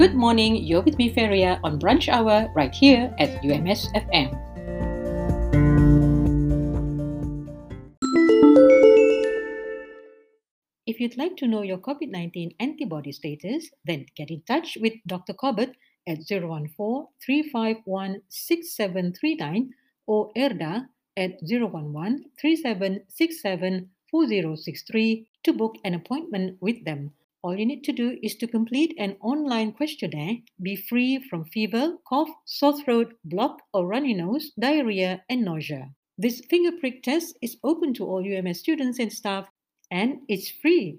Good morning, you're with me, Feria, on Brunch Hour right here at UMS FM. If you'd like to know your COVID 19 antibody status, then get in touch with Dr. Corbett at 014 351 6739 or ERDA at 011 3767 4063 to book an appointment with them. All you need to do is to complete an online questionnaire, be free from fever, cough, sore throat, block or runny nose, diarrhea, and nausea. This finger prick test is open to all UMS students and staff and it's free.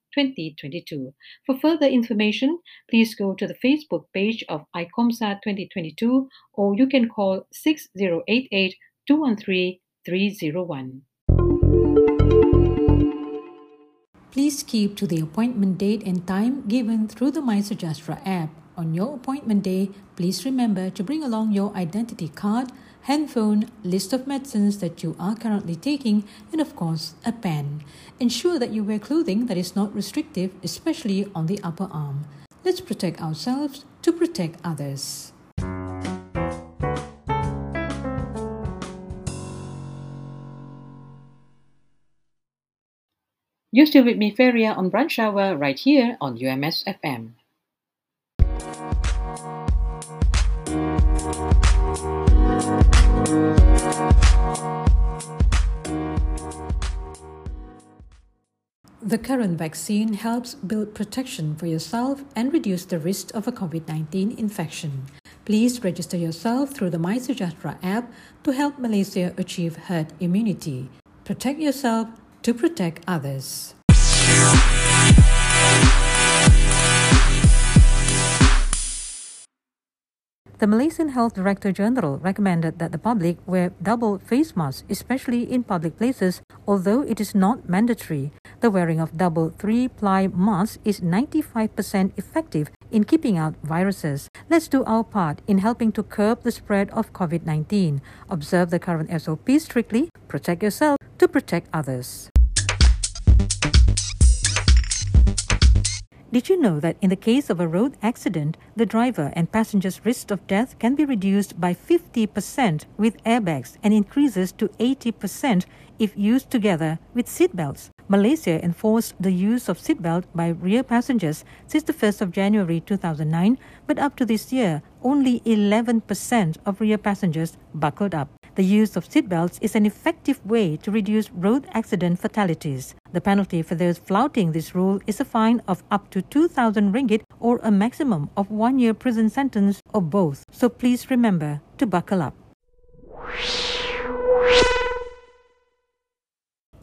2022. For further information, please go to the Facebook page of ICOMSA 2022 or you can call 6088 213 301. Please keep to the appointment date and time given through the MySejahtera app. On your appointment day, please remember to bring along your identity card, handphone, list of medicines that you are currently taking, and of course, a pen. Ensure that you wear clothing that is not restrictive, especially on the upper arm. Let's protect ourselves to protect others. You're still with me, Feria, on Brunch Hour right here on UMS FM. The current vaccine helps build protection for yourself and reduce the risk of a COVID 19 infection. Please register yourself through the MySejahtera app to help Malaysia achieve herd immunity. Protect yourself to protect others. The Malaysian Health Director General recommended that the public wear double face masks, especially in public places, although it is not mandatory. The wearing of double three ply masks is 95% effective in keeping out viruses. Let's do our part in helping to curb the spread of COVID 19. Observe the current SOP strictly, protect yourself to protect others. Did you know that in the case of a road accident, the driver and passenger's risk of death can be reduced by 50% with airbags and increases to 80% if used together with seatbelts? Malaysia enforced the use of seatbelt by rear passengers since the 1st of January 2009, but up to this year, only 11% of rear passengers buckled up. The use of seatbelts is an effective way to reduce road accident fatalities. The penalty for those flouting this rule is a fine of up to 2,000 ringgit or a maximum of one year prison sentence or both. So please remember to buckle up.